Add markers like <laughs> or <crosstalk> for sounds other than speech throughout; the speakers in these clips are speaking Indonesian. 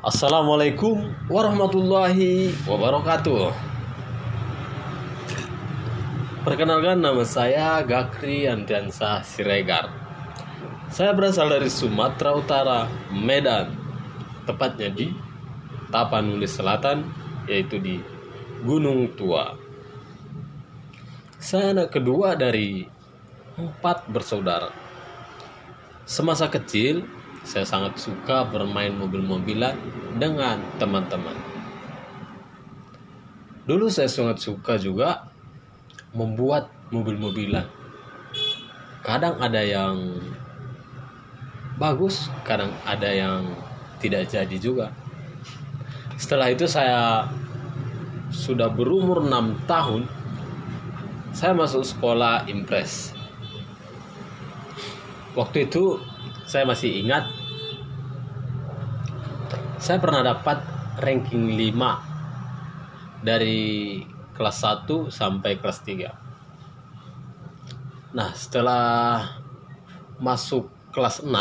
Assalamualaikum warahmatullahi wabarakatuh. Perkenalkan nama saya Gakri Andiansa Siregar. Saya berasal dari Sumatera Utara, Medan. Tepatnya di Tapanuli Selatan, yaitu di Gunung Tua. Saya anak kedua dari empat bersaudara. Semasa kecil, saya sangat suka bermain mobil-mobilan dengan teman-teman. Dulu saya sangat suka juga membuat mobil-mobilan. Kadang ada yang bagus, kadang ada yang tidak jadi juga. Setelah itu saya sudah berumur 6 tahun, saya masuk sekolah Impres. Waktu itu saya masih ingat saya pernah dapat ranking 5 dari kelas 1 sampai kelas 3 nah setelah masuk kelas 6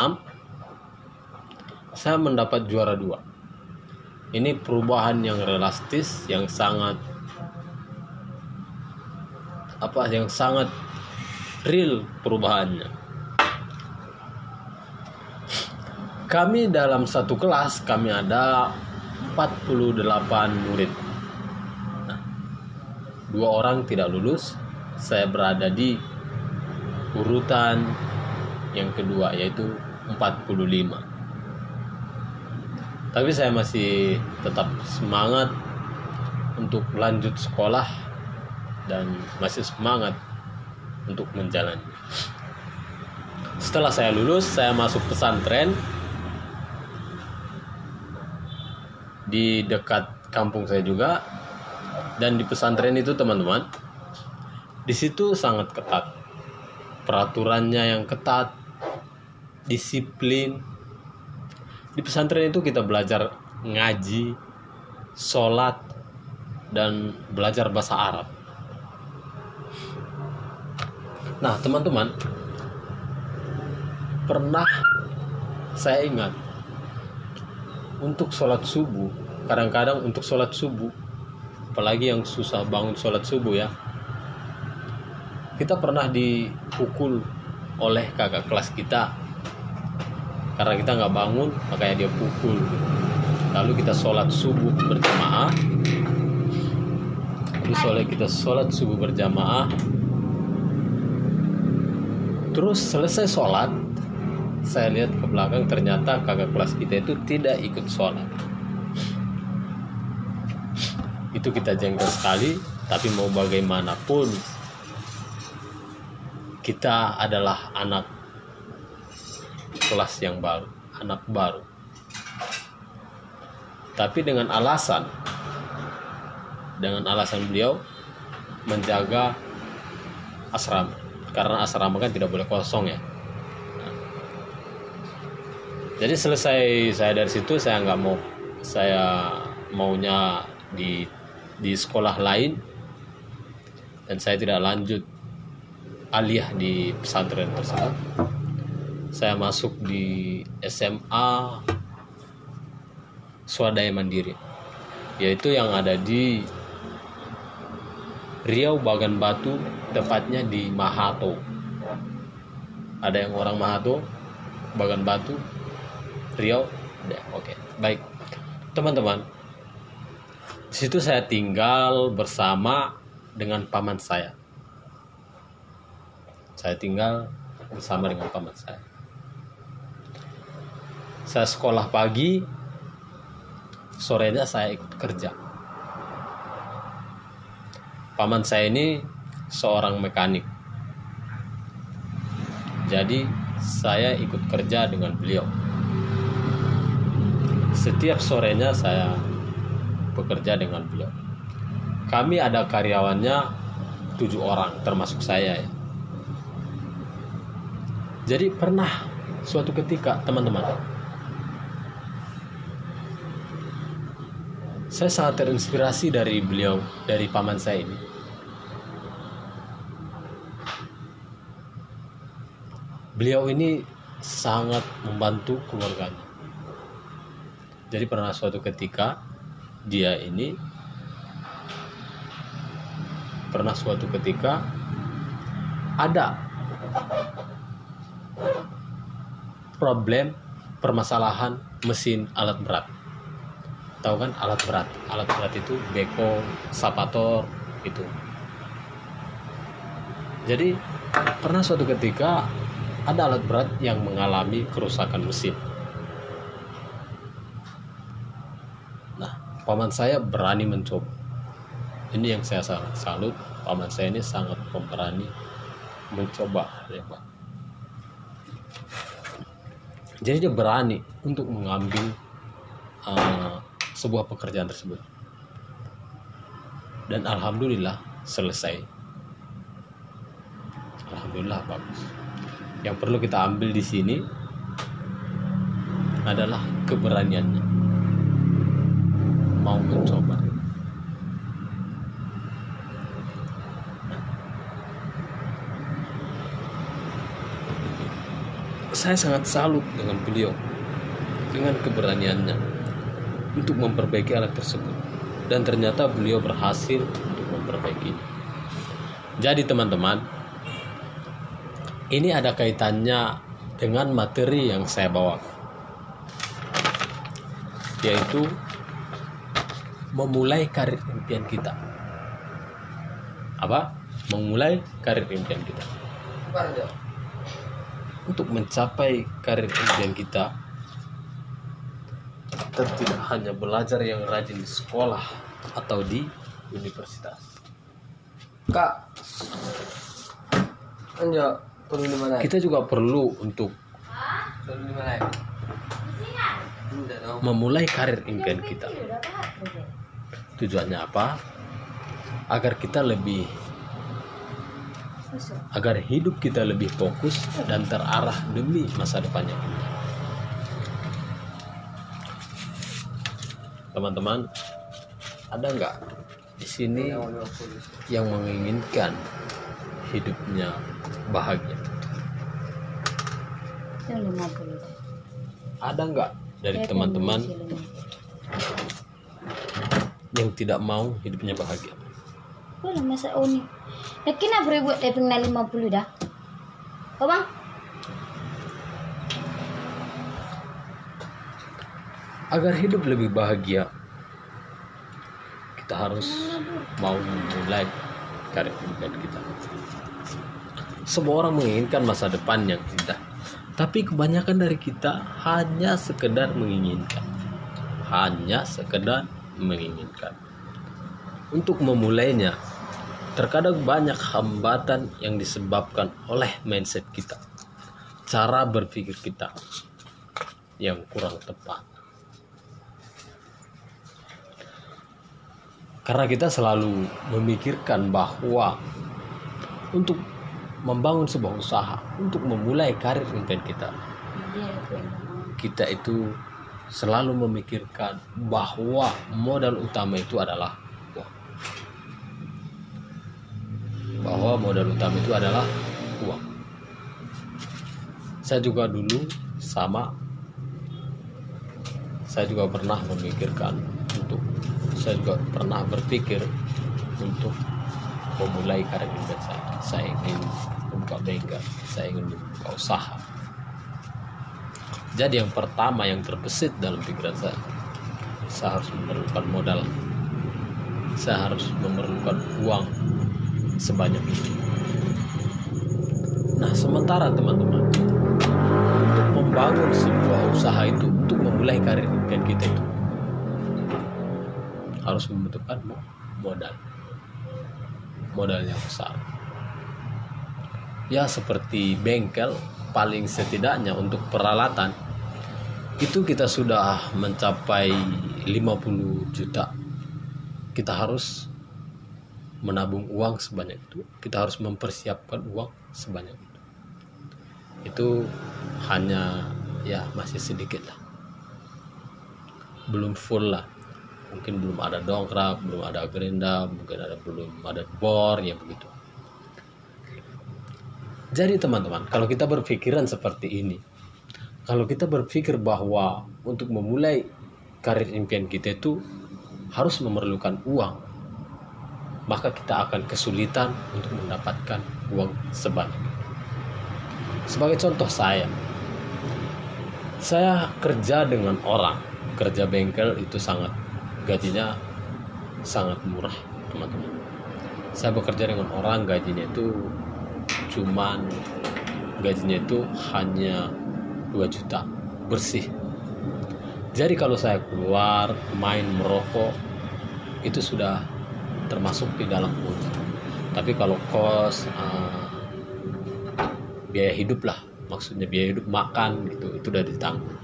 saya mendapat juara 2 ini perubahan yang realistis yang sangat apa yang sangat real perubahannya kami dalam satu kelas kami ada 48 murid. Nah, dua orang tidak lulus saya berada di urutan yang kedua yaitu 45 tapi saya masih tetap semangat untuk lanjut sekolah dan masih semangat untuk menjalani. Setelah saya lulus saya masuk pesantren di dekat kampung saya juga. Dan di pesantren itu teman-teman di situ sangat ketat. Peraturannya yang ketat disiplin. Di pesantren itu kita belajar ngaji sholat dan belajar bahasa Arab. Nah teman-teman pernah saya ingat untuk sholat subuh kadang-kadang untuk sholat subuh apalagi yang susah bangun sholat subuh ya kita pernah dipukul oleh kakak kelas kita. Karena kita nggak bangun makanya dia pukul. Lalu kita sholat subuh berjamaah. Lalu sholat kita sholat subuh berjamaah. Terus selesai sholat saya lihat ke belakang ternyata kakak kelas kita itu tidak ikut sholat. Itu kita jengkel sekali tapi mau bagaimanapun kita adalah anak kelas yang baru anak baru. Tapi dengan alasan dengan alasan beliau menjaga asrama. Karena asrama kan tidak boleh kosong ya jadi selesai saya dari situ saya nggak mau saya maunya di di sekolah lain. Dan saya tidak lanjut aliyah di pesantren tersebut. Saya masuk di SMA swadaya mandiri yaitu yang ada di Riau Bagan Batu tepatnya di Mahato. Ada yang orang Mahato Bagan Batu Riau ya, oke. Okay. baik. Teman-teman di situ saya tinggal bersama dengan paman saya. Saya tinggal bersama dengan paman saya. Saya sekolah pagi sorenya saya ikut kerja. Paman saya ini seorang mekanik. Jadi saya ikut kerja dengan beliau setiap sorenya saya bekerja dengan beliau. Kami ada karyawannya tujuh orang, termasuk saya ya. Jadi pernah suatu ketika teman-teman, saya sangat terinspirasi dari beliau, dari paman saya ini. Beliau ini sangat membantu keluarganya jadi pernah suatu ketika dia ini pernah suatu ketika ada problem permasalahan mesin alat berat. Tahu kan alat berat? Alat berat itu beko sapator itu. Jadi pernah suatu ketika ada alat berat yang mengalami kerusakan mesin nah paman saya berani mencoba. Ini yang saya sangat salut. Paman saya ini sangat pemberani mencoba ya pak. Jadi dia berani untuk mengambil uh, sebuah pekerjaan tersebut. Dan alhamdulillah selesai. Alhamdulillah bagus yang perlu kita ambil di sini adalah keberaniannya mau mencoba saya sangat salut dengan beliau dengan keberaniannya untuk memperbaiki alat tersebut dan ternyata beliau berhasil untuk memperbaiki. Jadi teman-teman, ini ada kaitannya dengan materi yang saya bawa, yaitu memulai karir impian kita. Apa? Memulai karir impian kita. Untuk mencapai karir impian kita, kita tidak hanya belajar yang rajin di sekolah atau di universitas. Kak, Anja, perlu di mana? Kita juga perlu untuk Perlu di mana? Tidak tahu. memulai karir impian kita. Tujuannya apa? Agar kita lebih agar hidup kita lebih fokus dan terarah demi masa depannya. Teman-teman, ada nggak di sini yang menginginkan hidupnya bahagia? Yang 50. Ada nggak dari teman-teman yang tidak mau hidupnya bahagia? Masa oh ni. Yakin nak boleh buat dia pengenal 50 dah. Kau bang? Agar hidup lebih bahagia, kita harus mau memulai karir impian kita. Semua orang menginginkan masa depan yang indah, tapi kebanyakan dari kita hanya sekedar menginginkan, hanya sekedar menginginkan. Untuk memulainya, terkadang banyak hambatan yang disebabkan oleh mindset kita, cara berpikir kita yang kurang tepat. Karena kita selalu memikirkan bahwa untuk membangun sebuah usaha, untuk memulai karir impian kita, mau. kita itu selalu memikirkan bahwa modal utama itu adalah uang. Bahwa modal utama itu adalah uang. Saya juga dulu sama saya juga pernah memikirkan untuk saya juga pernah berpikir untuk memulai karir saya. Saya ingin membuka bengkel, saya ingin membuka usaha. Jadi yang pertama yang terbesit dalam pikiran saya, saya harus memerlukan modal. Saya harus memerlukan uang sebanyak itu. Nah, sementara teman-teman, untuk membangun sebuah usaha itu, untuk memulai karir impian kita itu, harus membutuhkan mo- modal. Modal yang besar. Ya, seperti bengkel, paling setidaknya untuk peralatan itu kita sudah mencapai 50 juta. Kita harus menabung uang sebanyak itu. Kita harus mempersiapkan uang sebanyak itu. Itu hanya ya masih sedikit lah. Belum full lah. Mungkin belum ada dongkrak belum ada gerinda mungkin ada belum ada bor ya begitu jadi teman-teman, kalau kita berpikiran seperti ini, kalau kita berpikir bahwa untuk memulai karir impian kita itu harus memerlukan uang, maka kita akan kesulitan untuk mendapatkan uang sebanyak. Sebagai contoh saya, saya kerja dengan orang, kerja bengkel itu sangat gajinya sangat murah, teman-teman. Saya bekerja dengan orang gajinya itu cuman gajinya itu hanya 2 juta bersih. Jadi kalau saya keluar main merokok itu sudah termasuk di dalam uang. Tapi kalau kos uh, biaya hidup lah maksudnya biaya hidup makan gitu itu udah ditanggung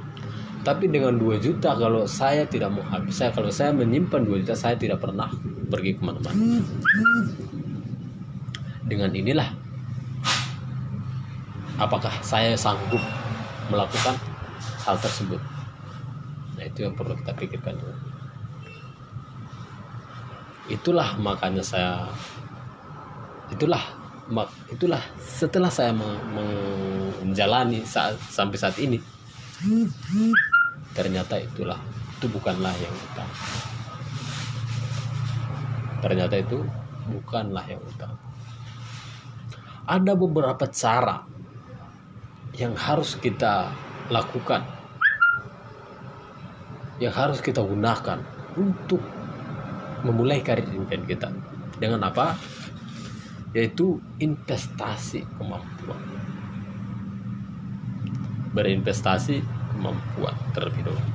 tapi dengan 2 juta kalau saya tidak mau habis saya kalau saya menyimpan 2 juta saya tidak pernah pergi ke mana-mana dengan inilah apakah saya sanggup melakukan hal tersebut? Nah itu yang perlu kita pikirkan juga itulah makanya saya itulah mak itulah setelah saya menjalani saat sampai saat ini ternyata itulah itu bukanlah yang utama. Ternyata itu bukanlah yang utama. Ada beberapa cara yang harus kita lakukan yang harus kita gunakan untuk memulai karir impian kita. Dengan apa? Yaitu investasi kemampuan. Berinvestasi kemampuan terlebih dahulu.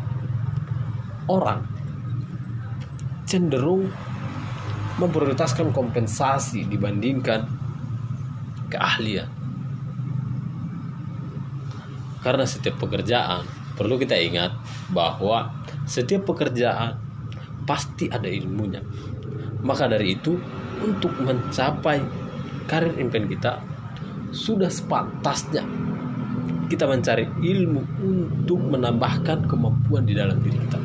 Orang cenderung memprioritaskan kompensasi dibandingkan keahlian karena setiap pekerjaan perlu kita ingat bahwa setiap pekerjaan pasti ada ilmunya maka dari itu untuk mencapai karir impian kita sudah sepantasnya kita mencari ilmu untuk menambahkan kemampuan di dalam diri kita.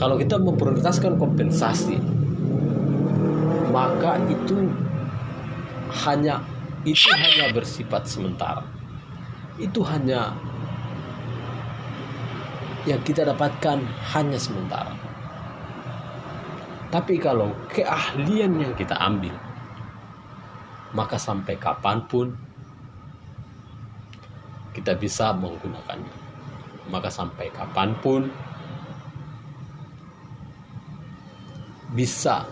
Kalau kita memprioritaskan kompensasi, maka itu hanya itu hanya bersifat sementara. Itu hanya yang kita dapatkan hanya sementara. Tapi kalau keahlian yang kita ambil, maka sampai kapan pun kita bisa menggunakannya. Maka sampai kapan pun bisa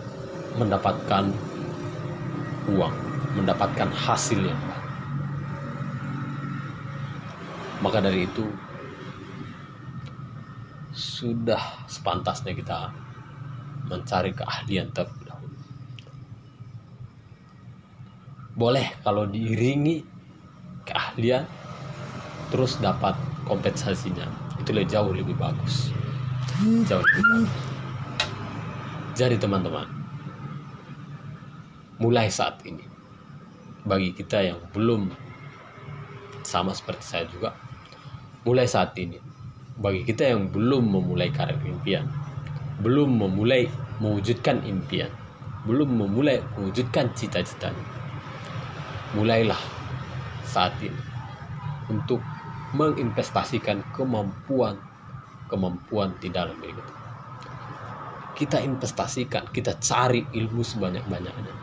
mendapatkan uang, mendapatkan hasil yang baik. Maka dari itu sudah sepantasnya kita mencari keahlian terlebih dahulu. Boleh kalau diiringi keahlian terus dapat kompensasinya itu lebih jauh lebih bagus jauh lebih bagus jadi teman-teman mulai saat ini bagi kita yang belum sama seperti saya juga mulai saat ini bagi kita yang belum memulai karir impian belum memulai mewujudkan impian, belum memulai mewujudkan cita-cita. Mulailah saat ini untuk menginvestasikan kemampuan kemampuan di dalam diri kita. Kita investasikan, kita cari ilmu sebanyak-banyaknya.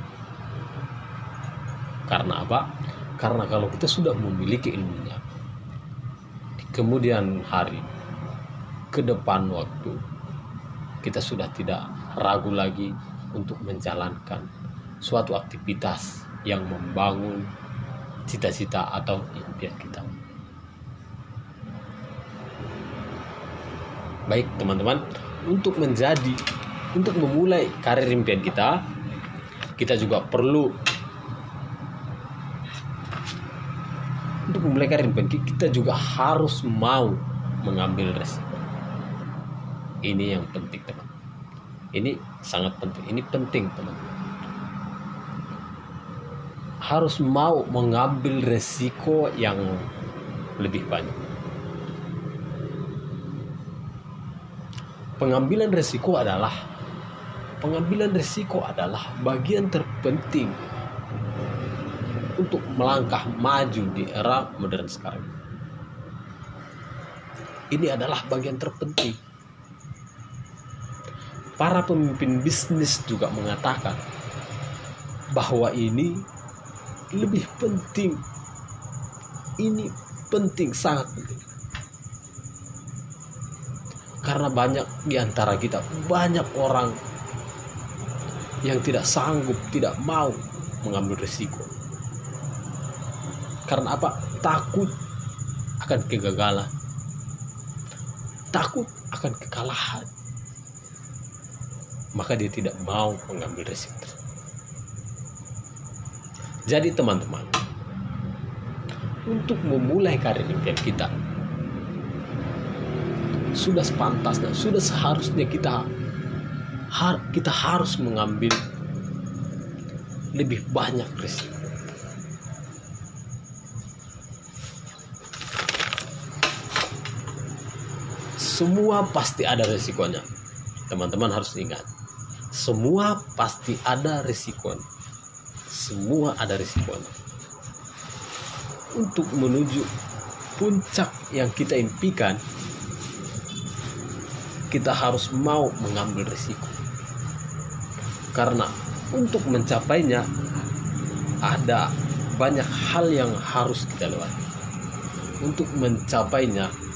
Karena apa? Karena kalau kita sudah memiliki ilmunya, di kemudian hari, ke depan waktu, kita sudah tidak ragu lagi untuk menjalankan suatu aktivitas yang membangun cita-cita atau impian kita. Baik, teman-teman, untuk menjadi untuk memulai karir impian kita, kita juga perlu untuk memulai karir kita juga harus mau mengambil resiko ini yang penting teman. Ini sangat penting. Ini penting teman. Harus mau mengambil resiko yang lebih banyak. Pengambilan resiko adalah pengambilan resiko adalah bagian terpenting untuk melangkah maju di era modern sekarang ini adalah bagian terpenting. Para pemimpin bisnis juga mengatakan bahwa ini lebih penting. Ini penting, sangat penting. Karena banyak di antara kita, banyak orang yang tidak sanggup, tidak mau mengambil risiko. Karena apa? Takut akan kegagalan. Takut akan kekalahan. Maka dia tidak mau mengambil risiko. Jadi teman-teman, untuk memulai karir impian kita, sudah sepantasnya, sudah seharusnya kita har, kita harus mengambil lebih banyak risiko. Semua pasti ada risikonya. Teman-teman harus ingat. Semua pasti ada risikonya. Semua ada risikonya. Untuk menuju puncak yang kita impikan, kita harus mau mengambil risiko. Karena untuk mencapainya ada banyak hal yang harus kita lewati. Untuk mencapainya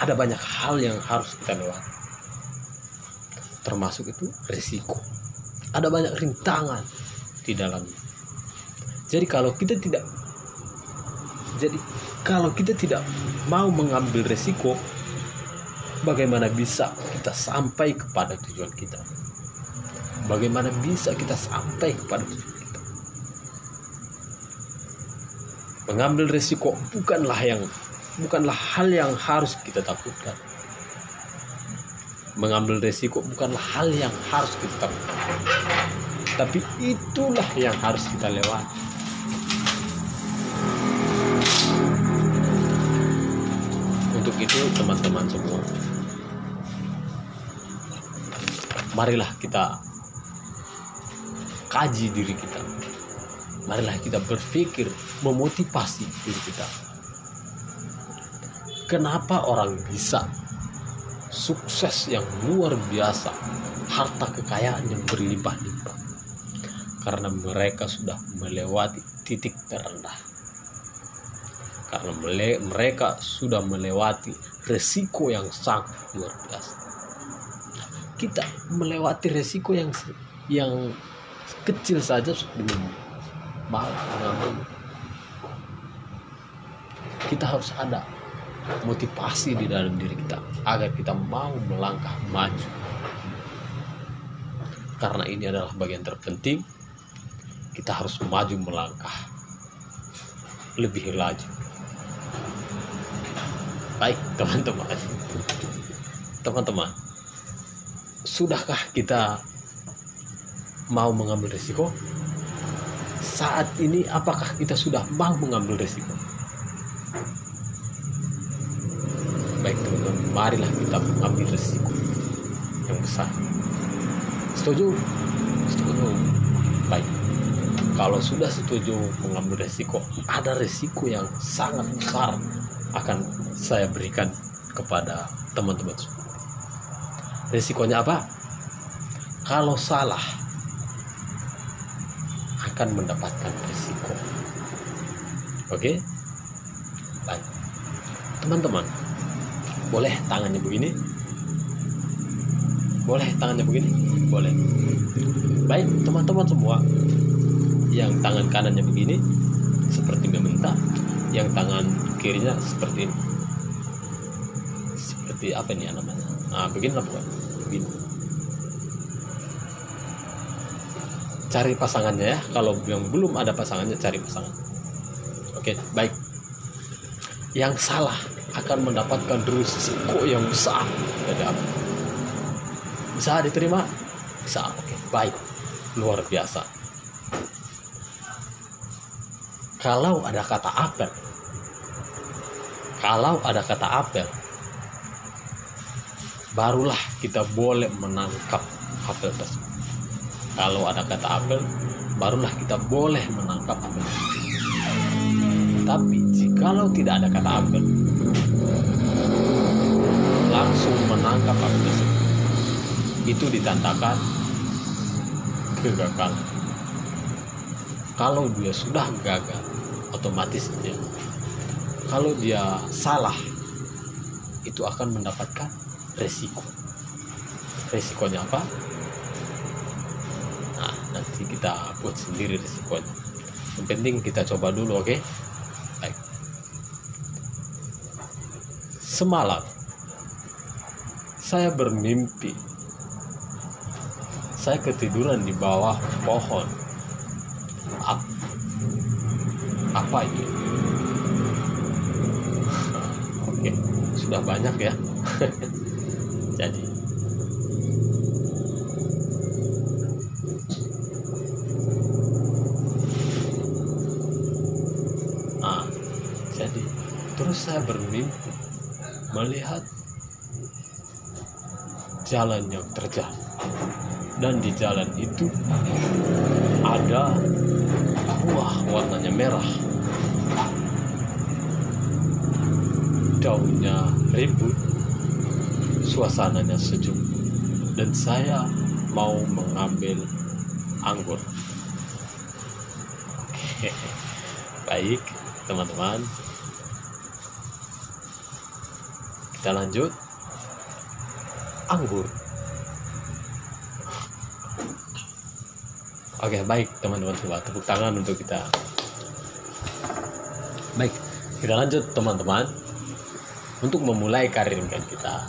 ada banyak hal yang harus kita lewati. Termasuk itu risiko. Ada banyak rintangan di dalamnya. Jadi kalau kita tidak jadi kalau kita tidak mau mengambil risiko, bagaimana bisa kita sampai kepada tujuan kita? Bagaimana bisa kita sampai kepada tujuan kita? Mengambil risiko bukanlah yang bukanlah hal yang harus kita takutkan. Mengambil risiko bukanlah hal yang harus kita takutkan. Tapi itulah yang harus kita lewati. Untuk itu teman-teman semua, marilah kita kaji diri kita. Marilah kita berpikir memotivasi diri kita. Kenapa orang bisa sukses yang luar biasa, harta kekayaan yang berlimpah-limpah? Karena mereka sudah melewati titik terendah. Karena mereka sudah melewati resiko yang sangat luar biasa. Kita melewati resiko yang yang kecil saja mau mengambil. Kita harus ada motivasi di dalam diri kita agar kita mau melangkah maju. Karena ini adalah bagian terpenting, kita harus maju melangkah lebih laju. Baik, teman-teman. Teman-teman, sudahkah kita mau mengambil risiko? Saat ini apakah kita sudah mau mengambil risiko? Marilah kita mengambil risiko yang besar. Setuju? Setuju. Baik. Kalau sudah setuju mengambil risiko, ada risiko yang sangat besar akan saya berikan kepada teman-teman semua. Risikonya apa? Kalau salah, akan mendapatkan risiko. Oke? Baik. Teman-teman, boleh tangannya begini? Boleh tangannya begini? Boleh. Baik, teman-teman semua yang tangan kanannya begini seperti meminta, yang tangan kirinya seperti ini. Seperti apa ini namanya? Nah, beginilah bukan? Begini. cari pasangannya ya kalau yang belum ada pasangannya cari pasangan oke baik yang salah akan mendapatkan risiko yang besar dari bisa diterima? Bisa. Oke baik. Luar biasa. Kalau ada kata apel kalau ada kata apel barulah kita boleh menangkap apel tersebut. Kalau ada kata apel, barulah kita boleh menangkap apel. Tapi kalau tidak ada kata ambil langsung menangkap tersebut. Itu ditandakan kegagalan kalau dia sudah gagal otomatis dia kalau dia salah itu akan mendapatkan resiko. Resikonya apa? Nah nanti kita buat sendiri resikonya. Yang penting kita coba dulu oke? baik semalam. Saya bermimpi. Saya ketiduran di bawah pohon. Ap- apa ini <laughs> oke sudah banyak ya. <laughs> Jadi. Ah jadi. Terus saya bermimpi melihat jalan yang terjal. Dan di jalan itu ada buah warnanya merah. Daunnya ribut suasananya sejuk dan saya mau mengambil anggur. <laughs> Baik teman-teman kita lanjut anggur Oke, baik teman-teman coba tepuk tangan untuk kita. Baik, kita lanjut teman-teman. Untuk memulai karir impian kita,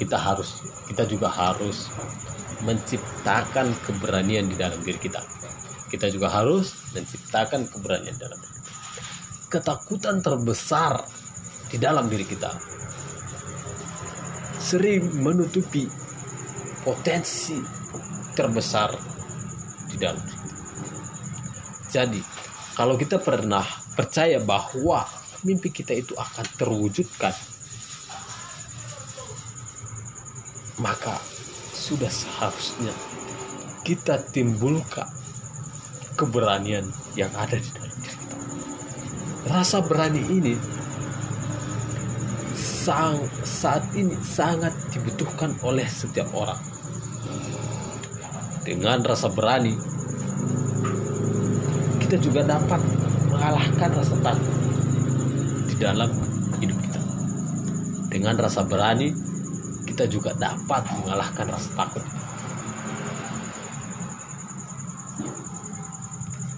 kita harus, kita juga harus menciptakan keberanian di dalam diri kita. Kita juga harus menciptakan keberanian dalam diri kita. Ketakutan terbesar di dalam diri kita sering menutupi potensi terbesar di dalam. Jadi, kalau kita pernah percaya bahwa mimpi kita itu akan terwujudkan, maka sudah seharusnya kita timbulkan keberanian yang ada di dalam diri kita. Rasa berani ini sang, saat ini sangat dibutuhkan oleh setiap orang. Dengan rasa berani kita juga dapat mengalahkan rasa takut di dalam hidup kita. Dengan rasa berani kita juga dapat mengalahkan rasa takut.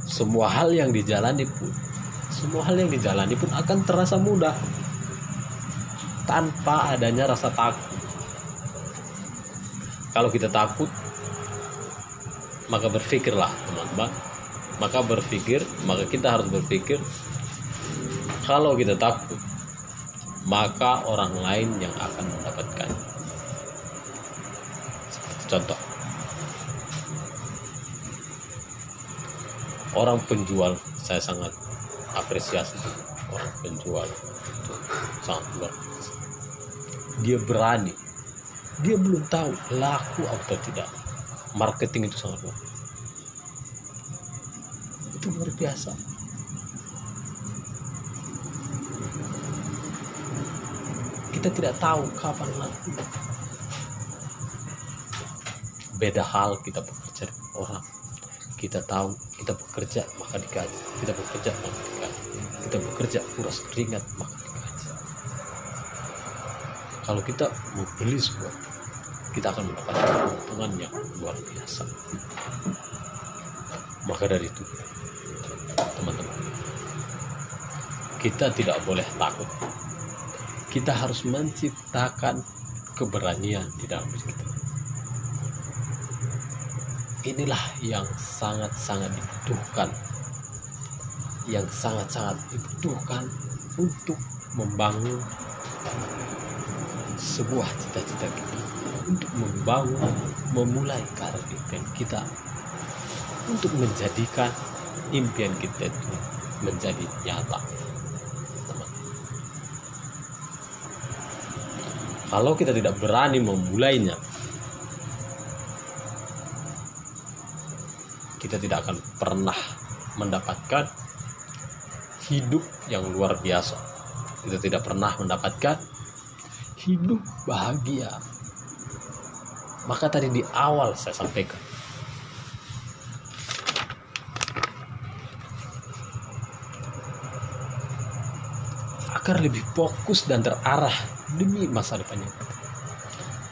Semua hal yang dijalani pun semua hal yang dijalani pun akan terasa mudah tanpa adanya rasa takut. Kalau kita takut maka berpikirlah teman-teman. Maka berpikir maka kita harus berpikir kalau kita takut maka orang lain yang akan mendapatkan. Seperti contoh. Orang penjual saya sangat apresiasi orang penjual. Itu sangat luar biasa dia berani. Dia belum tahu laku atau tidak. Marketing itu sangat luar itu luar biasa. Kita tidak tahu kapan laku. Beda hal kita bekerja orang. Kita tahu kita bekerja maka digaji kita bekerja maka digaji kita bekerja kuras keringat maka digaji kalau kita membeli sebuah kita akan mendapatkan keuntungan yang luar biasa. Maka dari itu teman-teman kita tidak boleh takut. Kita harus menciptakan keberanian di dalam diri kita. Inilah yang sangat-sangat dibutuhkan yang sangat-sangat dibutuhkan untuk membangun sebuah cita-cita kita. Untuk membangun memulai karir impian kita. Untuk menjadikan impian kita itu menjadi nyata. Teman. Kalau kita tidak berani memulainya kita tidak akan pernah mendapatkan hidup yang luar biasa. Kita tidak pernah mendapatkan hidup bahagia. Maka tadi di awal saya sampaikan agar lebih fokus dan terarah demi masa depannya.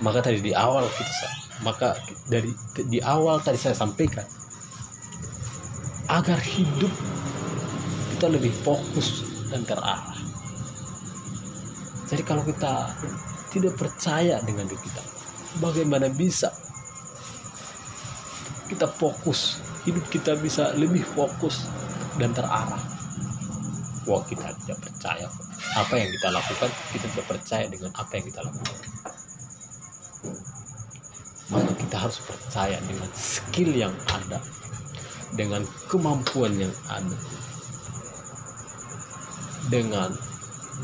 Maka tadi di awal kita maka dari di awal tadi saya sampaikan agar hidup kita lebih fokus dan terarah. Jadi kalau kita tidak percaya dengan diri kita, bagaimana bisa kita fokus, hidup kita bisa lebih fokus dan terarah? Wah kita tidak percaya apa yang kita lakukan, kita tidak percaya dengan apa yang kita lakukan. Maka kita harus percaya dengan skill yang ada, dengan kemampuan yang ada, dengan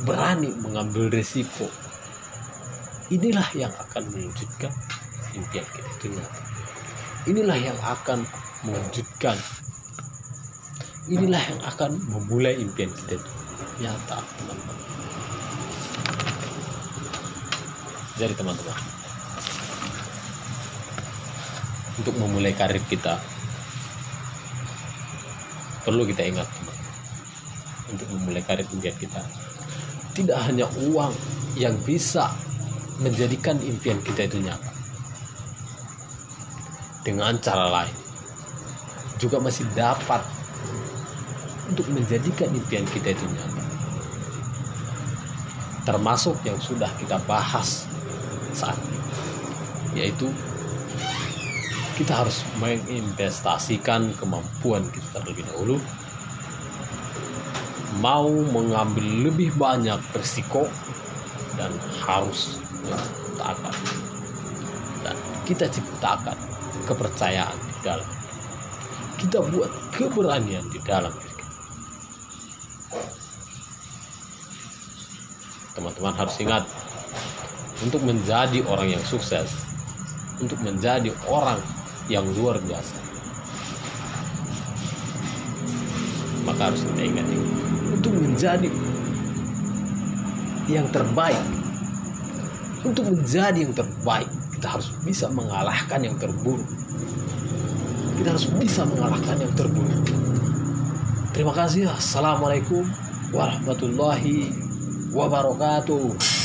berani mengambil risiko. Inilah yang akan mewujudkan impian kita itu. Inilah yang akan mewujudkan. Inilah yang akan memulai impian kita itu nyata, teman-teman. Jadi teman-teman, untuk memulai karir kita perlu kita ingat teman untuk memulai karir impian kita? Tidak hanya uang yang bisa menjadikan impian kita itu nyata. Dengan cara lain juga masih dapat untuk menjadikan impian kita itu nyata. Termasuk yang sudah kita bahas saat ini yaitu kita harus menginvestasikan kemampuan kita terlebih dahulu mau mengambil lebih banyak risiko dan harus menciptakan dan kita ciptakan kepercayaan di dalam. Kita buat keberanian di dalam teman-teman harus ingat untuk menjadi orang yang sukses untuk menjadi orang yang luar biasa maka harus kita ingat ini untuk menjadi yang terbaik. Untuk menjadi yang terbaik kita harus bisa mengalahkan yang terburuk. Kita harus bisa mengalahkan yang terburuk. Terima kasih. Assalamualaikum warahmatullahi wabarakatuh